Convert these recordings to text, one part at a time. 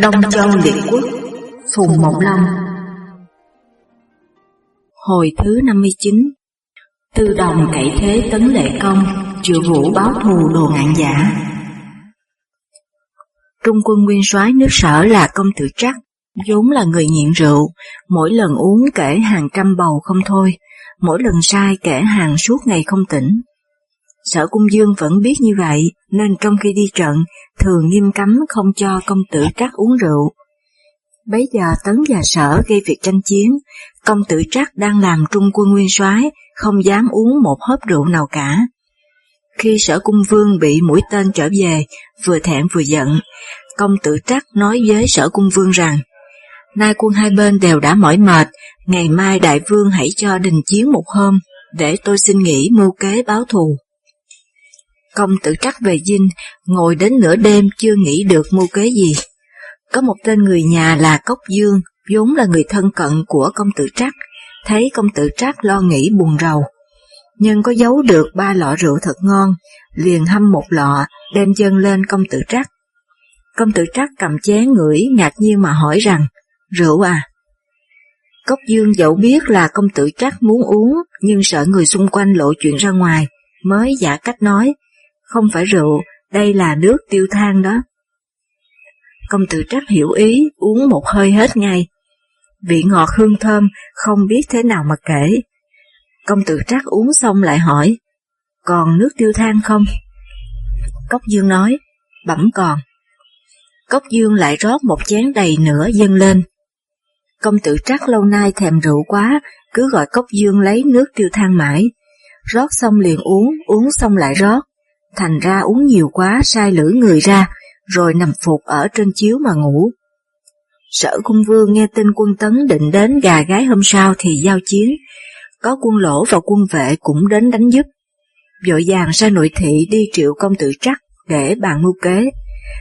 Đông Châu Liệt Quốc Phùng Mộng Long Hồi thứ 59 Tư đồng cậy thế tấn lệ công Triệu vũ báo thù đồ ngạn giả Trung quân nguyên soái nước sở là công tử trắc vốn là người nghiện rượu, mỗi lần uống kể hàng trăm bầu không thôi, mỗi lần sai kể hàng suốt ngày không tỉnh. Sở cung dương vẫn biết như vậy, nên trong khi đi trận, thường nghiêm cấm không cho công tử trác uống rượu. Bấy giờ tấn và sở gây việc tranh chiến, công tử trác đang làm trung quân nguyên soái không dám uống một hớp rượu nào cả. Khi sở cung vương bị mũi tên trở về, vừa thẹn vừa giận, công tử trác nói với sở cung vương rằng, nay quân hai bên đều đã mỏi mệt, ngày mai đại vương hãy cho đình chiến một hôm, để tôi xin nghỉ mưu kế báo thù. Công tử trắc về dinh, ngồi đến nửa đêm chưa nghĩ được mưu kế gì. Có một tên người nhà là Cốc Dương, vốn là người thân cận của công tử trắc, thấy công tử trắc lo nghĩ buồn rầu. Nhưng có giấu được ba lọ rượu thật ngon, liền hâm một lọ, đem dâng lên công tử trắc. Công tử trắc cầm chén ngửi ngạc nhiên mà hỏi rằng, rượu à? Cốc Dương dẫu biết là công tử trắc muốn uống, nhưng sợ người xung quanh lộ chuyện ra ngoài, mới giả cách nói, không phải rượu, đây là nước tiêu than đó. Công tử trắc hiểu ý, uống một hơi hết ngay. Vị ngọt hương thơm, không biết thế nào mà kể. Công tử trắc uống xong lại hỏi, còn nước tiêu than không? Cốc Dương nói, bẩm còn. Cốc Dương lại rót một chén đầy nữa dâng lên. Công tử trắc lâu nay thèm rượu quá, cứ gọi Cốc Dương lấy nước tiêu than mãi. Rót xong liền uống, uống xong lại rót. Thành ra uống nhiều quá sai lử người ra, rồi nằm phục ở trên chiếu mà ngủ. Sở cung vương nghe tin quân tấn định đến gà gái hôm sau thì giao chiến, có quân lỗ và quân vệ cũng đến đánh giúp. Vội vàng ra nội thị đi triệu công tử trắc để bàn mưu kế.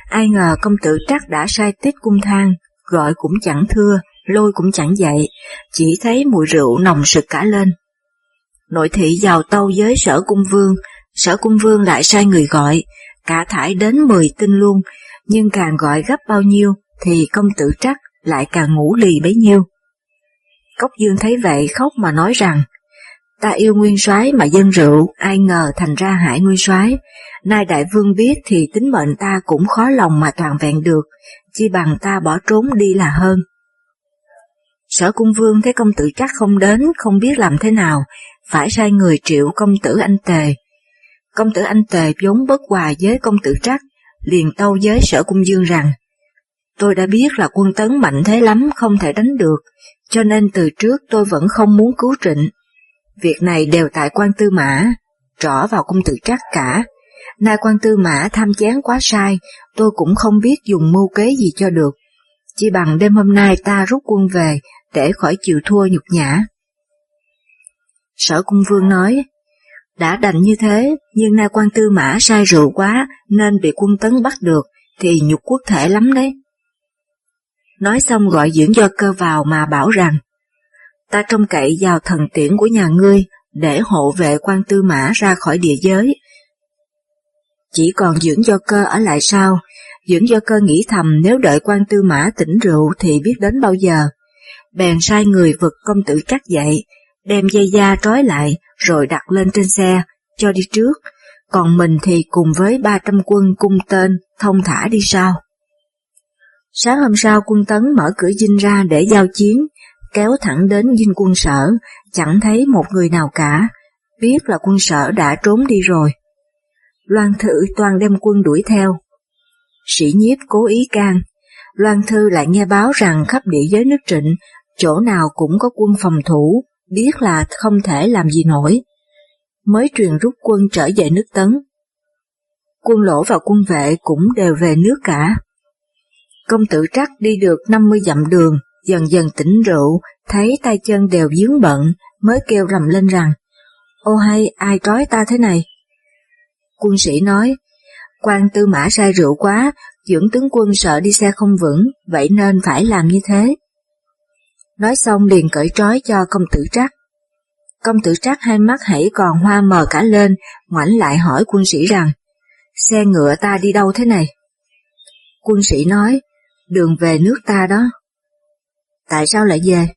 Ai ngờ công tử trắc đã sai tiết cung thang, gọi cũng chẳng thưa, lôi cũng chẳng dậy, chỉ thấy mùi rượu nồng sực cả lên. Nội thị vào tâu với sở cung vương, sở cung vương lại sai người gọi, cả thải đến 10 tin luôn, nhưng càng gọi gấp bao nhiêu thì công tử trắc lại càng ngủ lì bấy nhiêu. Cốc Dương thấy vậy khóc mà nói rằng, ta yêu nguyên soái mà dân rượu, ai ngờ thành ra hại nguyên soái. Nay đại vương biết thì tính mệnh ta cũng khó lòng mà toàn vẹn được, chi bằng ta bỏ trốn đi là hơn. Sở cung vương thấy công tử chắc không đến, không biết làm thế nào, phải sai người triệu công tử anh tề. Công tử anh tề vốn bất hòa với công tử trắc, liền tâu với sở cung dương rằng, Tôi đã biết là quân tấn mạnh thế lắm không thể đánh được, cho nên từ trước tôi vẫn không muốn cứu trịnh. Việc này đều tại quan tư mã, rõ vào công tử trắc cả. Nay quan tư mã tham chán quá sai, tôi cũng không biết dùng mưu kế gì cho được. Chỉ bằng đêm hôm nay ta rút quân về, để khỏi chịu thua nhục nhã. Sở cung vương nói, đã đành như thế, nhưng nay quan tư mã sai rượu quá nên bị quân tấn bắt được, thì nhục quốc thể lắm đấy. Nói xong gọi dưỡng do cơ vào mà bảo rằng, ta trông cậy vào thần tiễn của nhà ngươi để hộ vệ quan tư mã ra khỏi địa giới. Chỉ còn dưỡng do cơ ở lại sau, dưỡng do cơ nghĩ thầm nếu đợi quan tư mã tỉnh rượu thì biết đến bao giờ. Bèn sai người vực công tử cắt dậy, đem dây da trói lại rồi đặt lên trên xe, cho đi trước, còn mình thì cùng với 300 quân cung tên thông thả đi sau. Sáng hôm sau quân tấn mở cửa dinh ra để giao chiến, kéo thẳng đến dinh quân sở, chẳng thấy một người nào cả, biết là quân sở đã trốn đi rồi. Loan thư toàn đem quân đuổi theo. Sĩ nhiếp cố ý can, Loan Thư lại nghe báo rằng khắp địa giới nước trịnh, chỗ nào cũng có quân phòng thủ, biết là không thể làm gì nổi. Mới truyền rút quân trở về nước Tấn. Quân lỗ và quân vệ cũng đều về nước cả. Công tử trắc đi được 50 dặm đường, dần dần tỉnh rượu, thấy tay chân đều dướng bận, mới kêu rầm lên rằng, ô hay ai trói ta thế này? Quân sĩ nói, quan tư mã sai rượu quá, dưỡng tướng quân sợ đi xe không vững, vậy nên phải làm như thế. Nói xong liền cởi trói cho công tử trắc. Công tử trắc hai mắt hãy còn hoa mờ cả lên, ngoảnh lại hỏi quân sĩ rằng, xe ngựa ta đi đâu thế này? Quân sĩ nói, đường về nước ta đó. Tại sao lại về?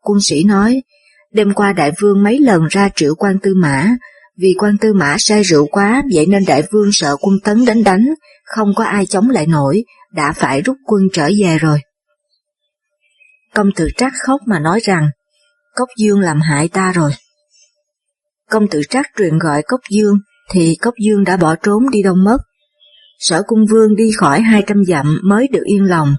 Quân sĩ nói, đêm qua đại vương mấy lần ra triệu quan tư mã, vì quan tư mã say rượu quá vậy nên đại vương sợ quân tấn đánh đánh, không có ai chống lại nổi, đã phải rút quân trở về rồi. Công tử trắc khóc mà nói rằng, Cốc Dương làm hại ta rồi. Công tử trắc truyền gọi Cốc Dương, thì Cốc Dương đã bỏ trốn đi đâu mất. Sở cung vương đi khỏi hai trăm dặm mới được yên lòng,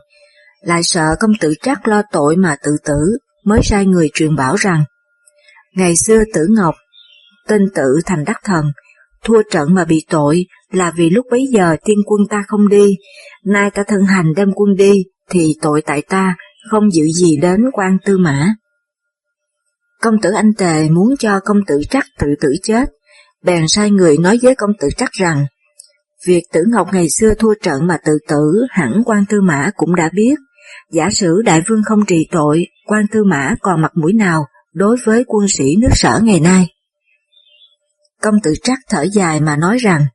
lại sợ công tử trắc lo tội mà tự tử, mới sai người truyền bảo rằng, ngày xưa tử ngọc, tên tự thành đắc thần, thua trận mà bị tội là vì lúc bấy giờ tiên quân ta không đi, nay ta thân hành đem quân đi, thì tội tại ta, không dự gì đến quan tư mã. Công tử anh tề muốn cho công tử trắc tự tử chết, bèn sai người nói với công tử trắc rằng, việc tử ngọc ngày xưa thua trận mà tự tử hẳn quan tư mã cũng đã biết, giả sử đại vương không trì tội, quan tư mã còn mặt mũi nào đối với quân sĩ nước sở ngày nay. Công tử trắc thở dài mà nói rằng,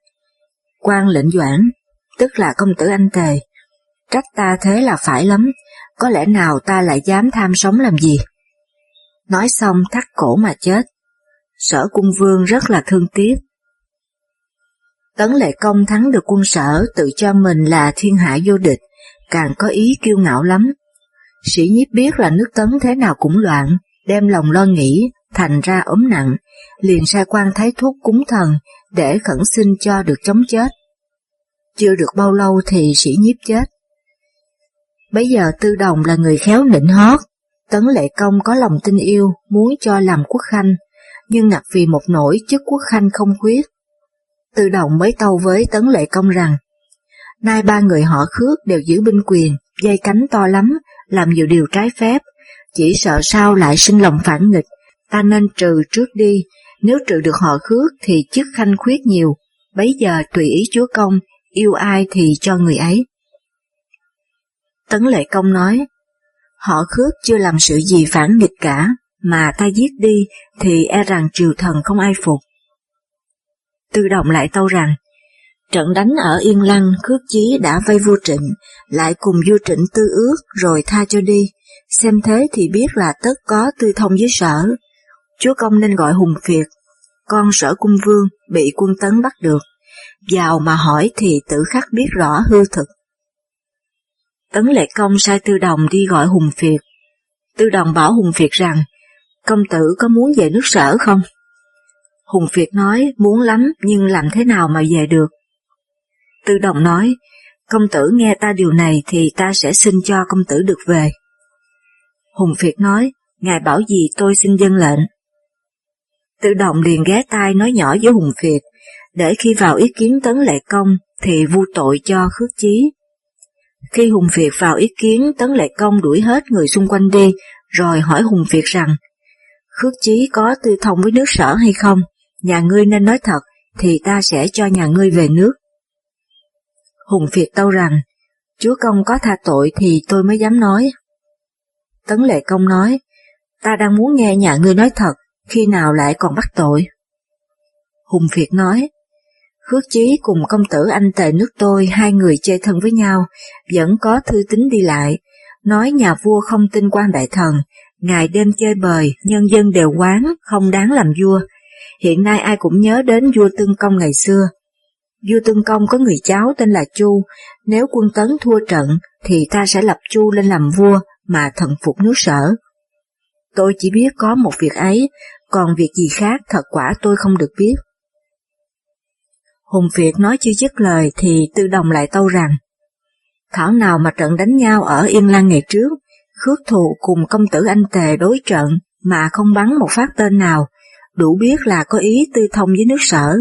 quan lệnh doãn, tức là công tử anh tề, trách ta thế là phải lắm, có lẽ nào ta lại dám tham sống làm gì? Nói xong thắt cổ mà chết. Sở cung vương rất là thương tiếc. Tấn lệ công thắng được quân sở tự cho mình là thiên hạ vô địch, càng có ý kiêu ngạo lắm. Sĩ nhiếp biết là nước tấn thế nào cũng loạn, đem lòng lo nghĩ, thành ra ốm nặng, liền sai quan thái thuốc cúng thần để khẩn xin cho được chống chết. Chưa được bao lâu thì sĩ nhiếp chết. Bây giờ Tư Đồng là người khéo nịnh hót, Tấn Lệ Công có lòng tin yêu, muốn cho làm quốc khanh, nhưng ngặt vì một nỗi chức quốc khanh không quyết Tư Đồng mới tâu với Tấn Lệ Công rằng, nay ba người họ khước đều giữ binh quyền, dây cánh to lắm, làm nhiều điều trái phép, chỉ sợ sao lại sinh lòng phản nghịch, ta nên trừ trước đi, nếu trừ được họ khước thì chức khanh khuyết nhiều, bấy giờ tùy ý chúa công, yêu ai thì cho người ấy. Tấn Lệ Công nói, họ khước chưa làm sự gì phản nghịch cả, mà ta giết đi thì e rằng triều thần không ai phục. Tư động lại tâu rằng, trận đánh ở Yên Lăng khước chí đã vây vua trịnh, lại cùng vua trịnh tư ước rồi tha cho đi, xem thế thì biết là tất có tư thông với sở. Chúa công nên gọi hùng phiệt, con sở cung vương bị quân tấn bắt được, vào mà hỏi thì tự khắc biết rõ hư thực. Tấn Lệ Công sai Tư Đồng đi gọi Hùng Phiệt. Tư Đồng bảo Hùng Phiệt rằng, công tử có muốn về nước sở không? Hùng Phiệt nói muốn lắm nhưng làm thế nào mà về được? Tư Đồng nói, công tử nghe ta điều này thì ta sẽ xin cho công tử được về. Hùng Phiệt nói, ngài bảo gì tôi xin dân lệnh. Tư Đồng liền ghé tai nói nhỏ với Hùng Phiệt, để khi vào ý kiến Tấn Lệ Công thì vu tội cho khước chí. Khi Hùng Việt vào ý kiến Tấn Lệ Công đuổi hết người xung quanh đi, rồi hỏi Hùng Việt rằng, Khước Chí có tư thông với nước sở hay không? Nhà ngươi nên nói thật, thì ta sẽ cho nhà ngươi về nước. Hùng Việt tâu rằng, Chúa Công có tha tội thì tôi mới dám nói. Tấn Lệ Công nói, ta đang muốn nghe nhà ngươi nói thật, khi nào lại còn bắt tội. Hùng Việt nói, Khước Chí cùng công tử anh tề nước tôi hai người chơi thân với nhau, vẫn có thư tín đi lại, nói nhà vua không tin quan đại thần, ngày đêm chơi bời, nhân dân đều quán, không đáng làm vua. Hiện nay ai cũng nhớ đến vua Tương Công ngày xưa. Vua Tương Công có người cháu tên là Chu, nếu quân tấn thua trận thì ta sẽ lập Chu lên làm vua mà thần phục nước sở. Tôi chỉ biết có một việc ấy, còn việc gì khác thật quả tôi không được biết. Hùng Việt nói chưa dứt lời thì Tư Đồng lại tâu rằng, Thảo nào mà trận đánh nhau ở Yên lan ngày trước, khước thù cùng công tử anh Tề đối trận mà không bắn một phát tên nào, đủ biết là có ý tư thông với nước sở.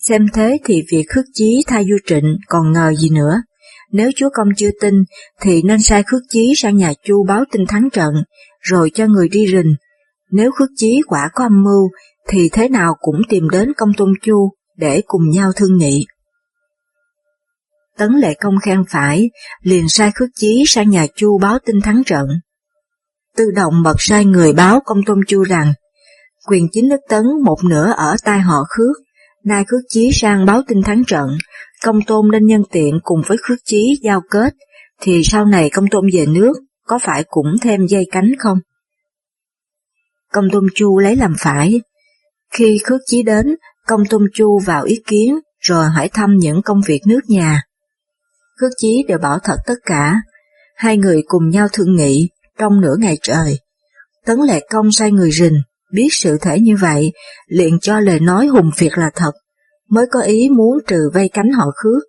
Xem thế thì việc khước chí thay vua trịnh còn ngờ gì nữa. Nếu chúa công chưa tin, thì nên sai khước chí sang nhà chu báo tin thắng trận, rồi cho người đi rình. Nếu khước chí quả có âm mưu, thì thế nào cũng tìm đến công tôn chu để cùng nhau thương nghị. Tấn lệ công khen phải, liền sai khước chí sang nhà Chu báo tin thắng trận. Tự động bật sai người báo công tôn Chu rằng, quyền chính nước Tấn một nửa ở tai họ khước, nay khước chí sang báo tin thắng trận, công tôn nên nhân tiện cùng với khước chí giao kết, thì sau này công tôn về nước có phải cũng thêm dây cánh không? Công tôn chu lấy làm phải. Khi khước chí đến, công tôn chu vào ý kiến rồi hỏi thăm những công việc nước nhà. Khước chí đều bảo thật tất cả, hai người cùng nhau thương nghị trong nửa ngày trời. Tấn Lệ Công sai người rình, biết sự thể như vậy, liền cho lời nói hùng phiệt là thật, mới có ý muốn trừ vây cánh họ khước.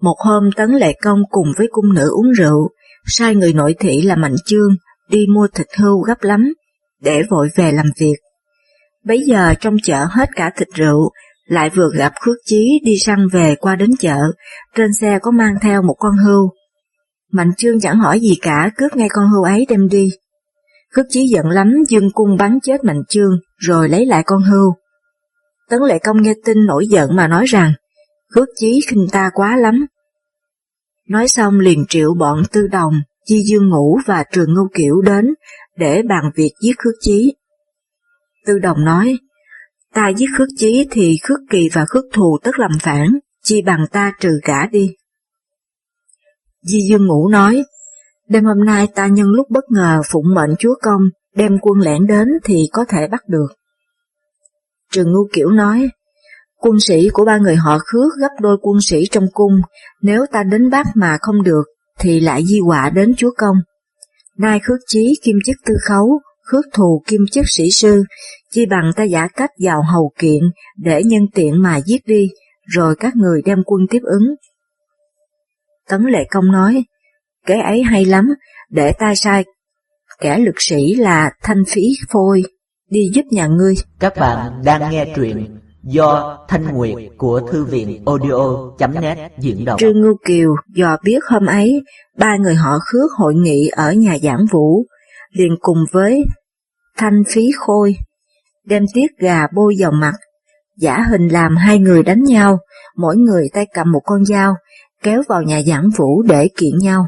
Một hôm Tấn Lệ Công cùng với cung nữ uống rượu, sai người nội thị là Mạnh Chương đi mua thịt hưu gấp lắm, để vội về làm việc. Bấy giờ trong chợ hết cả thịt rượu, lại vừa gặp Khước Chí đi săn về qua đến chợ, trên xe có mang theo một con hưu. Mạnh Trương chẳng hỏi gì cả, cướp ngay con hưu ấy đem đi. Khước Chí giận lắm, dương cung bắn chết Mạnh Trương rồi lấy lại con hưu. Tấn Lệ Công nghe tin nổi giận mà nói rằng, Khước Chí khinh ta quá lắm. Nói xong liền triệu bọn Tư Đồng, Chi Dương Ngũ và Trường Ngưu Kiểu đến để bàn việc giết Khước Chí. Tư Đồng nói, ta giết Khước Chí thì Khước Kỳ và Khước Thù tất làm phản, chi bằng ta trừ cả đi. Di Dương Ngũ nói, đêm hôm nay ta nhân lúc bất ngờ phụng mệnh chúa công, đem quân lẻn đến thì có thể bắt được. Trường Ngưu Kiểu nói, quân sĩ của ba người họ khước gấp đôi quân sĩ trong cung, nếu ta đến bắt mà không được, thì lại di họa đến chúa công. Nay khước chí kim chức tư khấu, khước thù kim chức sĩ sư, chi bằng ta giả cách vào hầu kiện để nhân tiện mà giết đi, rồi các người đem quân tiếp ứng. Tấn Lệ Công nói, kế ấy hay lắm, để ta sai kẻ lực sĩ là Thanh Phí Phôi đi giúp nhà ngươi. Các bạn đang nghe truyện do Thanh Nguyệt của Thư viện audio.net diễn đọc. Trương Ngưu Kiều do biết hôm ấy ba người họ khước hội nghị ở nhà giảng vũ, liền cùng với Thanh Phí Khôi, đem tiết gà bôi vào mặt, giả hình làm hai người đánh nhau, mỗi người tay cầm một con dao, kéo vào nhà giảng vũ để kiện nhau.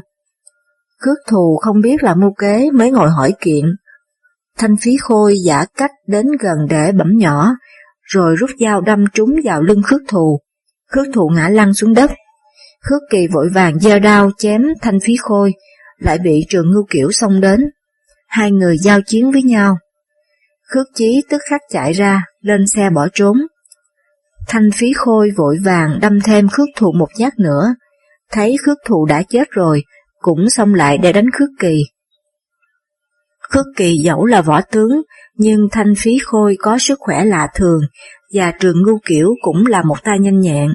Khước thù không biết là mưu kế mới ngồi hỏi kiện. Thanh phí khôi giả cách đến gần để bẩm nhỏ, rồi rút dao đâm trúng vào lưng khước thù. Khước thù ngã lăn xuống đất. Khước kỳ vội vàng giơ đao chém thanh phí khôi, lại bị trường ngưu kiểu xông đến. Hai người giao chiến với nhau. Khước chí tức khắc chạy ra, lên xe bỏ trốn. Thanh phí khôi vội vàng đâm thêm khước thù một nhát nữa, thấy khước thù đã chết rồi, cũng xông lại để đánh khước kỳ. Khước kỳ dẫu là võ tướng, nhưng thanh phí khôi có sức khỏe lạ thường, và trường ngưu kiểu cũng là một tay nhanh nhẹn.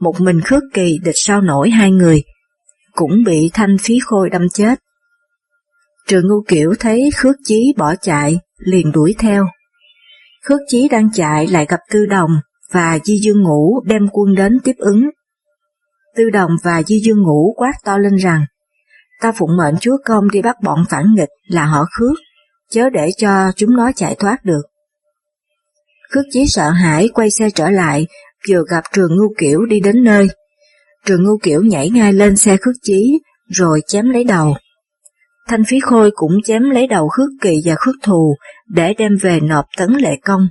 Một mình khước kỳ địch sao nổi hai người, cũng bị thanh phí khôi đâm chết. Trường ngu kiểu thấy khước chí bỏ chạy, liền đuổi theo. Khước chí đang chạy lại gặp tư đồng, và Di Dương Ngũ đem quân đến tiếp ứng. Tư Đồng và Di Dương Ngũ quát to lên rằng, ta phụng mệnh chúa công đi bắt bọn phản nghịch là họ khước, chớ để cho chúng nó chạy thoát được. Khước chí sợ hãi quay xe trở lại, vừa gặp trường ngu kiểu đi đến nơi. Trường ngu kiểu nhảy ngay lên xe khước chí, rồi chém lấy đầu. Thanh phí khôi cũng chém lấy đầu khước kỳ và khước thù, để đem về nộp tấn lệ công.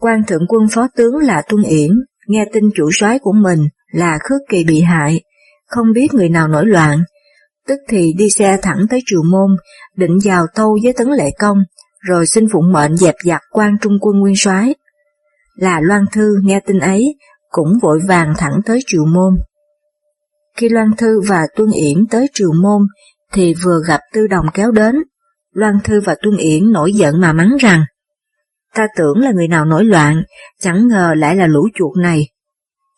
quan thượng quân phó tướng là Tuân Yển, nghe tin chủ soái của mình là khước kỳ bị hại, không biết người nào nổi loạn, tức thì đi xe thẳng tới triều môn, định vào tâu với tấn lệ công, rồi xin phụng mệnh dẹp giặc quan trung quân nguyên soái. Là Loan Thư nghe tin ấy, cũng vội vàng thẳng tới triều môn. Khi Loan Thư và Tuân Yển tới triều môn, thì vừa gặp Tư Đồng kéo đến, Loan Thư và Tuân Yển nổi giận mà mắng rằng, ta tưởng là người nào nổi loạn, chẳng ngờ lại là lũ chuột này.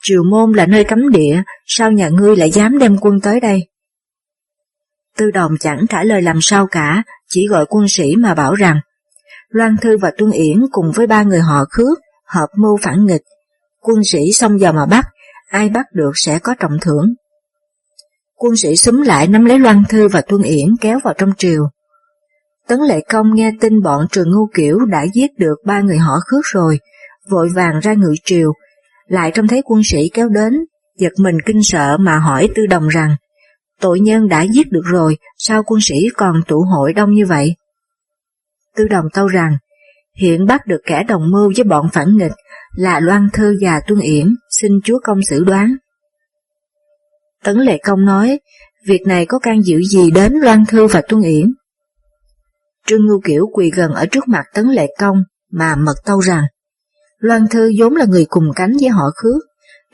Triều môn là nơi cấm địa, sao nhà ngươi lại dám đem quân tới đây? Tư đồng chẳng trả lời làm sao cả, chỉ gọi quân sĩ mà bảo rằng, Loan Thư và Tuân Yển cùng với ba người họ khước, hợp mưu phản nghịch. Quân sĩ xông vào mà bắt, ai bắt được sẽ có trọng thưởng. Quân sĩ súng lại nắm lấy Loan Thư và Tuân Yển kéo vào trong triều. Tấn Lệ Công nghe tin bọn Trường Ngưu Kiểu đã giết được ba người họ khước rồi, vội vàng ra ngự triều, lại trông thấy quân sĩ kéo đến, giật mình kinh sợ mà hỏi Tư Đồng rằng, tội nhân đã giết được rồi, sao quân sĩ còn tụ hội đông như vậy? Tư Đồng tâu rằng, hiện bắt được kẻ đồng mưu với bọn phản nghịch là Loan Thư và Tuân Yển, xin chúa công xử đoán. Tấn Lệ Công nói, việc này có can dự gì đến Loan Thư và Tuân Yển? Trương Ngưu Kiểu quỳ gần ở trước mặt Tấn Lệ Công mà mật tâu rằng, Loan Thư vốn là người cùng cánh với họ khước,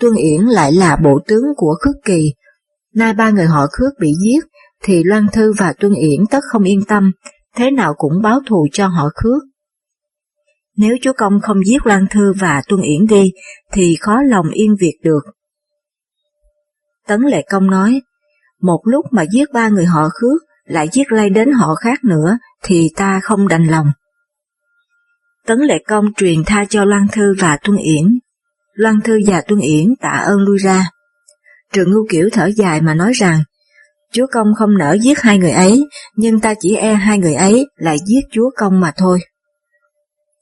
Tuân Yển lại là bộ tướng của khước kỳ. Nay ba người họ khước bị giết, thì Loan Thư và Tuân Yển tất không yên tâm, thế nào cũng báo thù cho họ khước. Nếu chúa công không giết Loan Thư và Tuân Yển đi, thì khó lòng yên việc được. Tấn Lệ Công nói, một lúc mà giết ba người họ khước, lại giết lây đến họ khác nữa, thì ta không đành lòng. Tấn Lệ Công truyền tha cho Loan Thư và Tuân Yển. Loan Thư và Tuân Yển tạ ơn lui ra. Trường Ngưu Kiểu thở dài mà nói rằng, Chúa Công không nỡ giết hai người ấy, nhưng ta chỉ e hai người ấy lại giết Chúa Công mà thôi.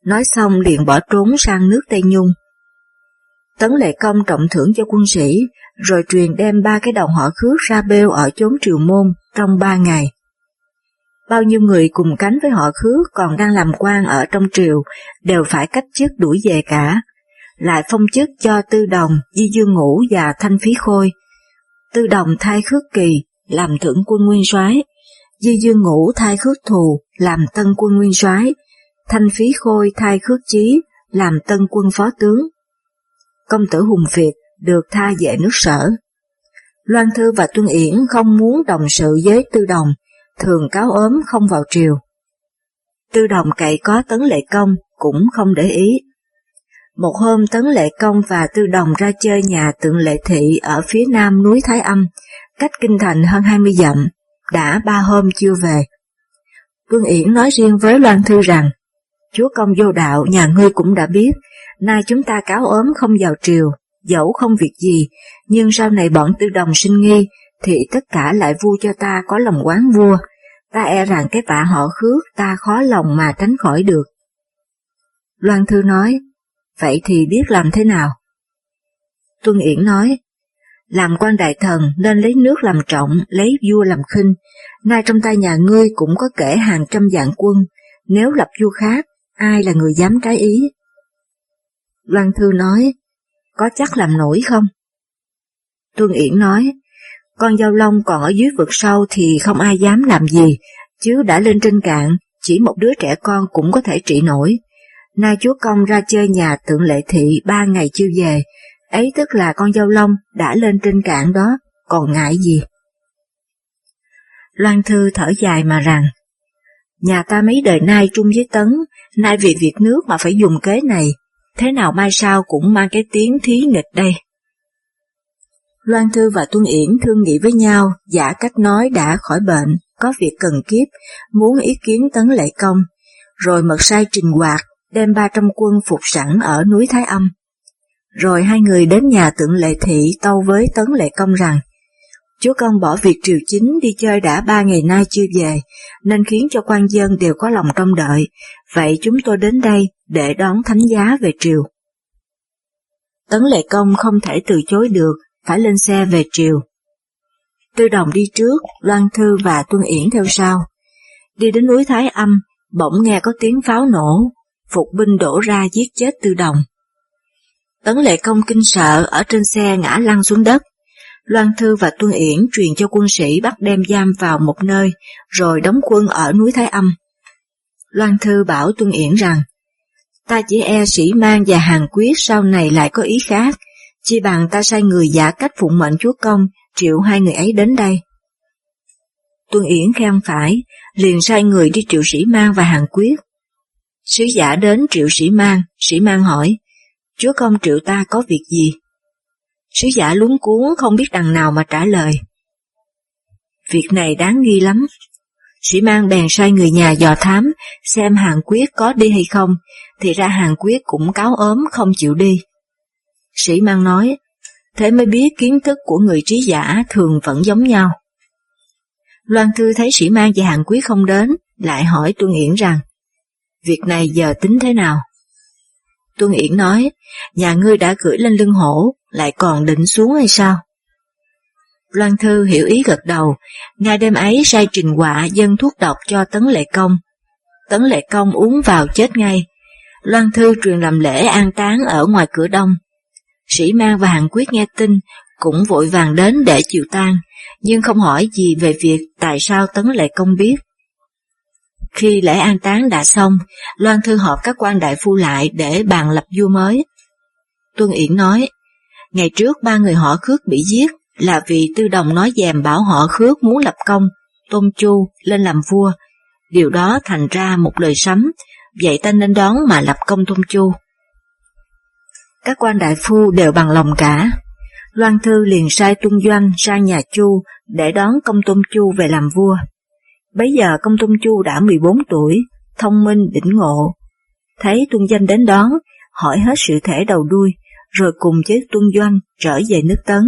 Nói xong liền bỏ trốn sang nước Tây Nhung. Tấn Lệ Công trọng thưởng cho quân sĩ, rồi truyền đem ba cái đầu họ khước ra bêu ở chốn triều môn trong ba ngày. Bao nhiêu người cùng cánh với họ khước còn đang làm quan ở trong triều đều phải cách chức đuổi về cả, lại phong chức cho Tư Đồng, Di Dương Ngũ và Thanh Phí Khôi. Tư Đồng thay khước kỳ làm thượng quân nguyên soái, Di Dương Ngũ thay khước thù làm tân quân nguyên soái, Thanh Phí Khôi thay khước chí làm tân quân phó tướng. Công tử Hùng Việt được tha về nước sở. Loan Thư và Tuân Yển không muốn đồng sự với Tư Đồng, thường cáo ốm không vào triều. Tư Đồng cậy có Tấn Lệ Công cũng không để ý. Một hôm Tấn Lệ Công và Tư Đồng ra chơi nhà tượng Lệ Thị ở phía nam núi Thái Âm, cách kinh thành hơn 20 dặm, đã ba hôm chưa về. Vương Yển nói riêng với Loan Thư rằng, Chúa công vô đạo nhà ngươi cũng đã biết, nay chúng ta cáo ốm không vào triều, dẫu không việc gì, nhưng sau này bọn tư đồng sinh nghi, thì tất cả lại vu cho ta có lòng quán vua, ta e rằng cái vạ họ khước ta khó lòng mà tránh khỏi được. Loan Thư nói, vậy thì biết làm thế nào? Tuân Yển nói, làm quan đại thần nên lấy nước làm trọng, lấy vua làm khinh, nay trong tay nhà ngươi cũng có kể hàng trăm vạn quân, nếu lập vua khác, ai là người dám trái ý? Loan Thư nói, có chắc làm nổi không? Tuân Yển nói, con dao long còn ở dưới vực sâu thì không ai dám làm gì, chứ đã lên trên cạn, chỉ một đứa trẻ con cũng có thể trị nổi. Nay chúa công ra chơi nhà tượng lệ thị ba ngày chưa về, ấy tức là con dao long đã lên trên cạn đó, còn ngại gì? Loan Thư thở dài mà rằng, nhà ta mấy đời nay chung với Tấn, nay vì việc nước mà phải dùng kế này, thế nào mai sau cũng mang cái tiếng thí nghịch đây. Loan Thư và Tuân Yển thương nghị với nhau, giả cách nói đã khỏi bệnh, có việc cần kiếp, muốn ý kiến Tấn Lệ Công, rồi mật sai trình hoạt, đem 300 quân phục sẵn ở núi Thái Âm. Rồi hai người đến nhà tượng Lệ Thị tâu với Tấn Lệ Công rằng, Chúa Công bỏ việc triều chính đi chơi đã ba ngày nay chưa về, nên khiến cho quan dân đều có lòng trông đợi, vậy chúng tôi đến đây để đón thánh giá về triều. Tấn Lệ Công không thể từ chối được, phải lên xe về triều. Tư đồng đi trước, Loan Thư và Tuân Yển theo sau. Đi đến núi Thái Âm, bỗng nghe có tiếng pháo nổ, phục binh đổ ra giết chết Tư đồng. Tấn Lệ Công kinh sợ ở trên xe ngã lăn xuống đất. Loan Thư và Tuân Yển truyền cho quân sĩ bắt đem giam vào một nơi, rồi đóng quân ở núi Thái Âm. Loan Thư bảo Tuân Yển rằng, ta chỉ e sĩ mang và hàng quyết sau này lại có ý khác, chi bằng ta sai người giả cách phụng mệnh chúa công, triệu hai người ấy đến đây. Tuân Yển khen phải, liền sai người đi triệu sĩ mang và hàng quyết. Sứ giả đến triệu sĩ mang, sĩ mang hỏi, chúa công triệu ta có việc gì? Sứ giả lúng cuốn không biết đằng nào mà trả lời. Việc này đáng nghi lắm. Sĩ mang bèn sai người nhà dò thám, xem hàng quyết có đi hay không, thì ra hàng quyết cũng cáo ốm không chịu đi. Sĩ mang nói, thế mới biết kiến thức của người trí giả thường vẫn giống nhau. Loan Thư thấy sĩ mang và hàng quyết không đến, lại hỏi Tuân Yển rằng, việc này giờ tính thế nào? Tuân Yển nói, nhà ngươi đã gửi lên lưng hổ, lại còn định xuống hay sao? Loan Thư hiểu ý gật đầu, ngay đêm ấy sai trình quạ dân thuốc độc cho Tấn Lệ Công. Tấn Lệ Công uống vào chết ngay. Loan Thư truyền làm lễ an táng ở ngoài cửa đông. Sĩ Mang và Hạng Quyết nghe tin, cũng vội vàng đến để chịu tang, nhưng không hỏi gì về việc tại sao Tấn Lệ Công biết. Khi lễ an táng đã xong, Loan Thư họp các quan đại phu lại để bàn lập vua mới. Tuân Yển nói, ngày trước ba người họ khước bị giết là vì Tư Đồng nói dèm bảo họ khước muốn lập công, Tôn Chu lên làm vua. Điều đó thành ra một lời sấm, vậy ta nên đón mà lập công Tôn Chu. Các quan đại phu đều bằng lòng cả. Loan Thư liền sai Tuân Doanh sang nhà Chu để đón công Tôn Chu về làm vua. Bấy giờ công Tôn Chu đã 14 tuổi, thông minh đỉnh ngộ. Thấy Tuân Danh đến đón, hỏi hết sự thể đầu đuôi, rồi cùng với Tuân Doanh trở về nước Tấn.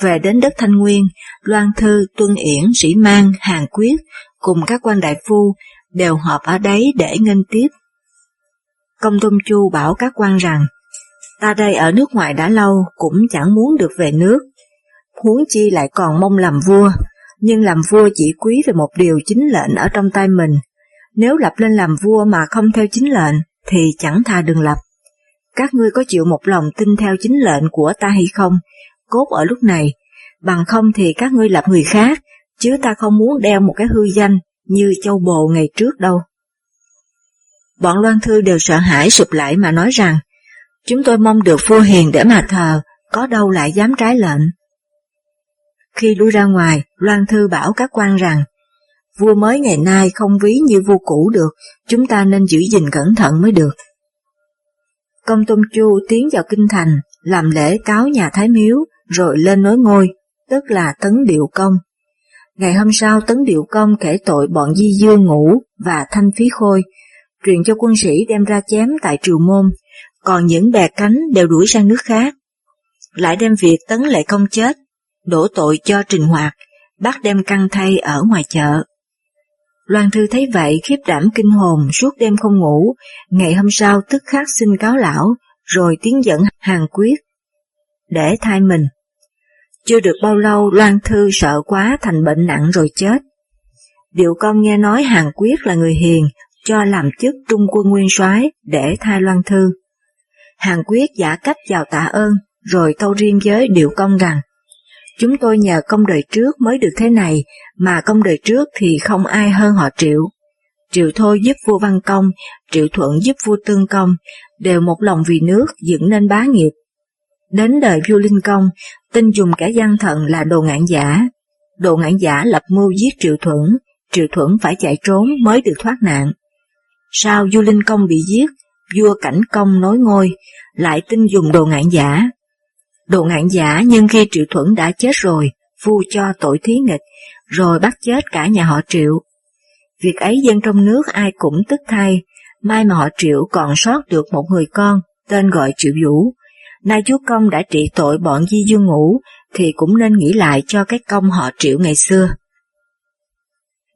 Về đến đất Thanh Nguyên, Loan Thư, Tuân Yển, Sĩ Mang, Hàng Quyết cùng các quan đại phu đều họp ở đấy để nghênh tiếp. Công Tôn Chu bảo các quan rằng, ta đây ở nước ngoài đã lâu cũng chẳng muốn được về nước, huống chi lại còn mong làm vua, nhưng làm vua chỉ quý về một điều chính lệnh ở trong tay mình. Nếu lập lên làm vua mà không theo chính lệnh, thì chẳng tha đừng lập. Các ngươi có chịu một lòng tin theo chính lệnh của ta hay không, cốt ở lúc này, bằng không thì các ngươi lập người khác, chứ ta không muốn đeo một cái hư danh như châu bồ ngày trước đâu. Bọn loan thư đều sợ hãi sụp lại mà nói rằng, chúng tôi mong được vua hiền để mà thờ, có đâu lại dám trái lệnh. Khi lui ra ngoài, Loan Thư bảo các quan rằng, vua mới ngày nay không ví như vua cũ được, chúng ta nên giữ gìn cẩn thận mới được. Công Tôn Chu tiến vào kinh thành, làm lễ cáo nhà Thái Miếu, rồi lên nối ngôi, tức là Tấn Điệu Công. Ngày hôm sau Tấn Điệu Công kể tội bọn Di Dương Ngũ và Thanh Phí Khôi, truyền cho quân sĩ đem ra chém tại Triều Môn, còn những bè cánh đều đuổi sang nước khác. Lại đem việc Tấn Lệ Công chết, đổ tội cho Trình Hoạt, bắt đem căng thay ở ngoài chợ. Loan Thư thấy vậy khiếp đảm kinh hồn suốt đêm không ngủ, ngày hôm sau tức khắc xin cáo lão, rồi tiến dẫn hàng quyết, để thai mình. Chưa được bao lâu Loan Thư sợ quá thành bệnh nặng rồi chết. Điệu công nghe nói hàng quyết là người hiền, cho làm chức trung quân nguyên soái để thai Loan Thư. Hàng quyết giả cách chào tạ ơn, rồi tâu riêng với điệu công rằng, Chúng tôi nhờ công đời trước mới được thế này, mà công đời trước thì không ai hơn họ Triệu. Triệu Thôi giúp vua Văn Công, Triệu Thuận giúp vua Tương Công, đều một lòng vì nước dựng nên bá nghiệp. Đến đời vua Linh Công, tin dùng kẻ gian thận là đồ ngạn giả. Đồ ngạn giả lập mưu giết Triệu Thuận, Triệu Thuận phải chạy trốn mới được thoát nạn. Sau vua Linh Công bị giết, vua Cảnh Công nối ngôi, lại tin dùng đồ ngạn giả, Đồ ngạn giả nhưng khi Triệu Thuẫn đã chết rồi, phu cho tội thí nghịch, rồi bắt chết cả nhà họ Triệu. Việc ấy dân trong nước ai cũng tức thay, mai mà họ Triệu còn sót được một người con, tên gọi Triệu Vũ. Nay chúa công đã trị tội bọn Di Dương Ngũ, thì cũng nên nghĩ lại cho cái công họ Triệu ngày xưa.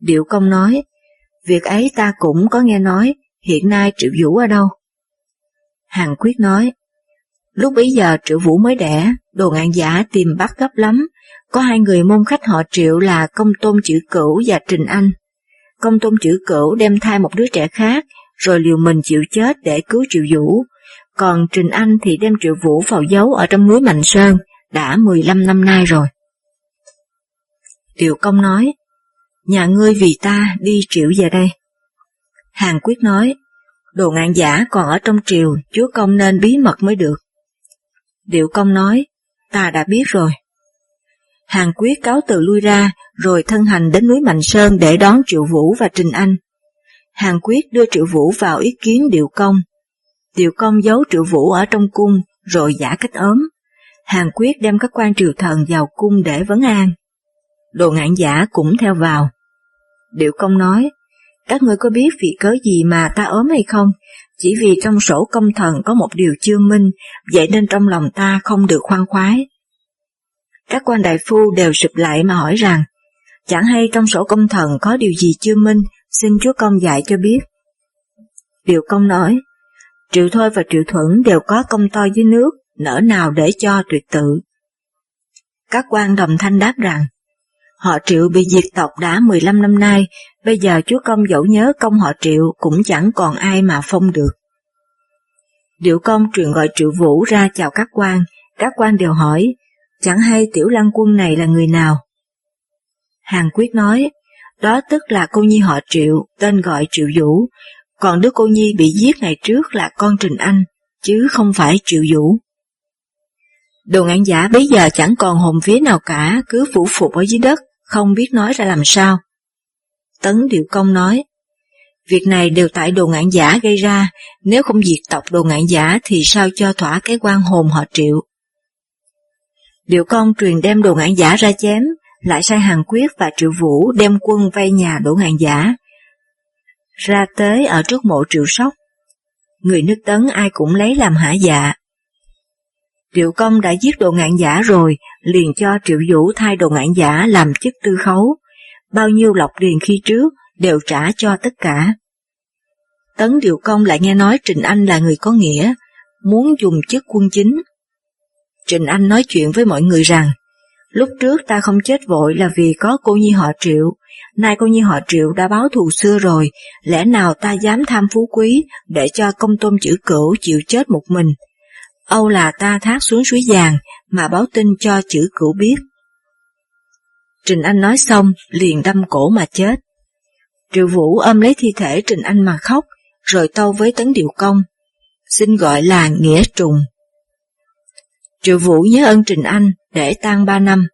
Điệu công nói, việc ấy ta cũng có nghe nói, hiện nay Triệu Vũ ở đâu? Hàng Quyết nói, Lúc bấy giờ triệu vũ mới đẻ, đồ ngạn giả tìm bắt gấp lắm, có hai người môn khách họ triệu là công tôn chữ cửu và trình anh. Công tôn chữ cửu đem thai một đứa trẻ khác, rồi liều mình chịu chết để cứu triệu vũ, còn trình anh thì đem triệu vũ vào giấu ở trong núi Mạnh Sơn, đã 15 năm nay rồi. Triệu công nói, nhà ngươi vì ta đi triệu về đây. Hàng quyết nói, đồ ngạn giả còn ở trong triều, chúa công nên bí mật mới được. Điệu công nói, ta đã biết rồi. Hàng quyết cáo từ lui ra, rồi thân hành đến núi Mạnh Sơn để đón Triệu Vũ và Trình Anh. Hàng quyết đưa Triệu Vũ vào ý kiến Điệu công. Điệu công giấu Triệu Vũ ở trong cung, rồi giả cách ốm. Hàng quyết đem các quan triều thần vào cung để vấn an. Đồ ngạn giả cũng theo vào. Điệu công nói, các ngươi có biết vì cớ gì mà ta ốm hay không? Chỉ vì trong sổ công thần có một điều chưa minh, vậy nên trong lòng ta không được khoan khoái. Các quan đại phu đều sụp lại mà hỏi rằng, chẳng hay trong sổ công thần có điều gì chưa minh, xin chúa công dạy cho biết. Điều công nói, Triệu Thôi và Triệu Thuẫn đều có công to dưới nước, nỡ nào để cho tuyệt tự. Các quan đồng thanh đáp rằng, họ Triệu bị diệt tộc đã 15 năm nay, bây giờ chúa công dẫu nhớ công họ Triệu cũng chẳng còn ai mà phong được. Điệu công truyền gọi Triệu Vũ ra chào các quan, các quan đều hỏi, chẳng hay tiểu lăng quân này là người nào. Hàng quyết nói, đó tức là cô nhi họ Triệu, tên gọi Triệu Vũ, còn đứa cô nhi bị giết ngày trước là con Trình Anh, chứ không phải Triệu Vũ. Đồ ngạn giả bây giờ chẳng còn hồn vía nào cả, cứ phủ phục ở dưới đất, không biết nói ra làm sao. Tấn Điệu Công nói, việc này đều tại đồ ngạn giả gây ra, nếu không diệt tộc đồ ngạn giả thì sao cho thỏa cái quan hồn họ Triệu. Điệu Công truyền đem đồ ngạn giả ra chém, lại sai Hàng Quyết và Triệu Vũ đem quân vây nhà đổ ngạn giả. Ra tới ở trước mộ Triệu Sóc, người nước Tấn ai cũng lấy làm hả dạ. Triệu Công đã giết đồ ngạn giả rồi, liền cho Triệu Vũ thay đồ ngạn giả làm chức tư khấu, bao nhiêu lọc điền khi trước đều trả cho tất cả. Tấn Điều Công lại nghe nói Trình Anh là người có nghĩa, muốn dùng chức quân chính. Trình Anh nói chuyện với mọi người rằng, Lúc trước ta không chết vội là vì có cô nhi họ triệu, nay cô nhi họ triệu đã báo thù xưa rồi, lẽ nào ta dám tham phú quý để cho công tôn chữ cửu chịu chết một mình. Âu là ta thác xuống suối vàng mà báo tin cho chữ cửu biết. Trình Anh nói xong liền đâm cổ mà chết. Triệu Vũ ôm lấy thi thể Trình Anh mà khóc, rồi tâu với Tấn Điều Công, xin gọi là Nghĩa Trùng. Triệu Vũ nhớ ơn Trình Anh để tang ba năm.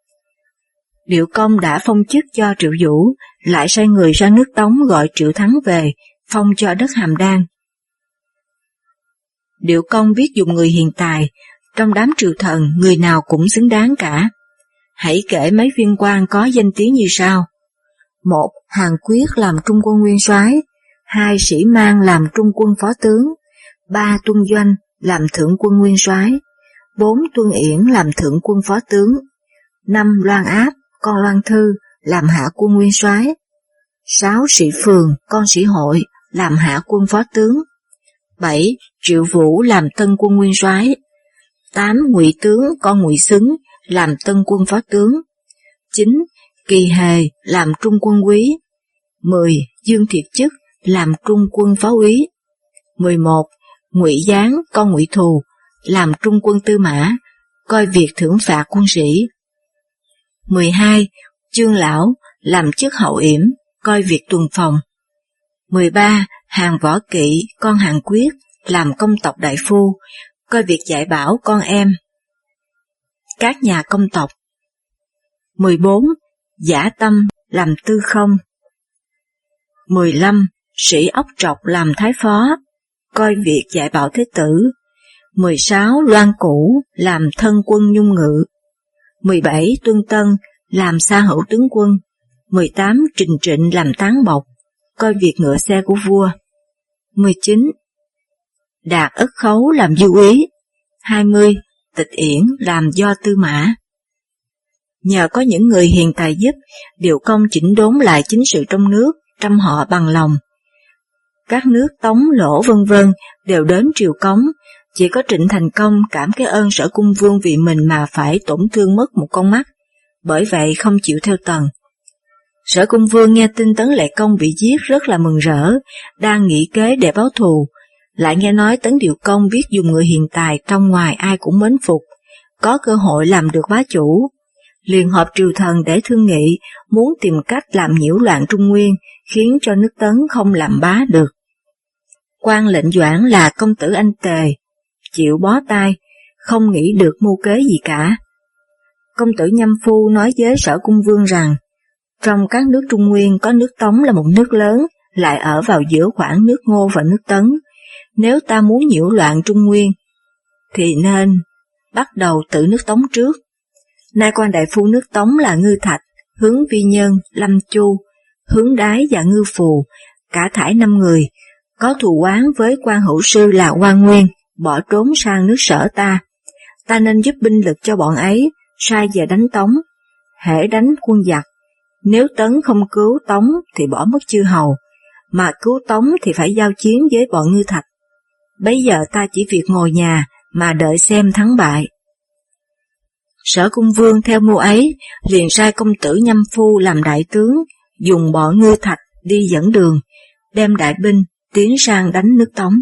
Điệu công đã phong chức cho Triệu Vũ, lại sai người ra nước Tống gọi Triệu Thắng về, phong cho đất Hàm Đan. Điệu công biết dùng người hiền tài, trong đám triều thần người nào cũng xứng đáng cả. Hãy kể mấy viên quan có danh tiếng như sau. Một, Hàng Quyết làm trung quân nguyên soái, hai Sĩ Mang làm trung quân phó tướng, ba Tuân Doanh làm thượng quân nguyên soái, bốn Tuân Yển làm thượng quân phó tướng, năm Loan Áp, con Loan Thư, làm hạ quân nguyên soái. Sáu Sĩ Phường, con Sĩ Hội, làm hạ quân phó tướng, bảy Triệu Vũ làm tân quân nguyên soái tám Ngụy Tướng, con Ngụy Xứng, làm tân quân phó tướng, chín Kỳ Hề, làm trung quân quý, 10. Dương Thiệt Chức, làm trung quân phó úy, 11. Ngụy Giáng, con Ngụy Thù, làm trung quân tư mã, coi việc thưởng phạt quân sĩ. 12. Chương Lão làm chức hậu yểm, coi việc tuần phòng. 13. Hàng võ kỵ, con hàng quyết, làm công tộc đại phu, coi việc dạy bảo con em. Các nhà công tộc 14. Giả tâm làm tư không 15. Sĩ ốc trọc làm thái phó, coi việc dạy bảo thế tử. 16. Loan Cũ làm thân quân nhung ngự 17. Tuân Tân làm xa hữu tướng quân 18. Trình Trịnh làm tán bọc coi việc ngựa xe của vua 19. Đạt ất khấu làm du ý, 20. Tịch yển làm do tư mã Nhờ có những người hiền tài giúp, điều công chỉnh đốn lại chính sự trong nước, trăm họ bằng lòng. Các nước Tống, Lỗ vân vân đều đến triều cống, chỉ có Trịnh Thành Công cảm cái ơn sở cung vương vì mình mà phải tổn thương mất một con mắt, bởi vậy không chịu theo tần. Sở cung vương nghe tin Tấn Lệ Công bị giết rất là mừng rỡ, đang nghĩ kế để báo thù, lại nghe nói Tấn Điều Công biết dùng người hiện tài trong ngoài ai cũng mến phục, có cơ hội làm được bá chủ. Liền họp triều thần để thương nghị, muốn tìm cách làm nhiễu loạn Trung Nguyên, khiến cho nước Tấn không làm bá được. quan lệnh doãn là công tử anh Tề, chịu bó tay, không nghĩ được mưu kế gì cả. Công tử Nhâm Phu nói với sở cung vương rằng, trong các nước Trung Nguyên có nước Tống là một nước lớn, lại ở vào giữa khoảng nước Ngô và nước Tấn. Nếu ta muốn nhiễu loạn Trung Nguyên, thì nên bắt đầu từ nước Tống trước. Nay quan đại phu nước Tống là Ngư Thạch, hướng Vi Nhân, Lâm Chu, hướng Đái và Ngư Phù, cả thải năm người, có thù oán với quan hữu sư là quan Nguyên bỏ trốn sang nước sở ta. Ta nên giúp binh lực cho bọn ấy, sai về đánh Tống. Hễ đánh quân giặc, nếu Tấn không cứu Tống thì bỏ mất chư hầu, mà cứu Tống thì phải giao chiến với bọn ngư thạch. Bây giờ ta chỉ việc ngồi nhà mà đợi xem thắng bại. Sở cung vương theo mưu ấy, liền sai công tử Nhâm Phu làm đại tướng, dùng bọn ngư thạch đi dẫn đường, đem đại binh tiến sang đánh nước Tống.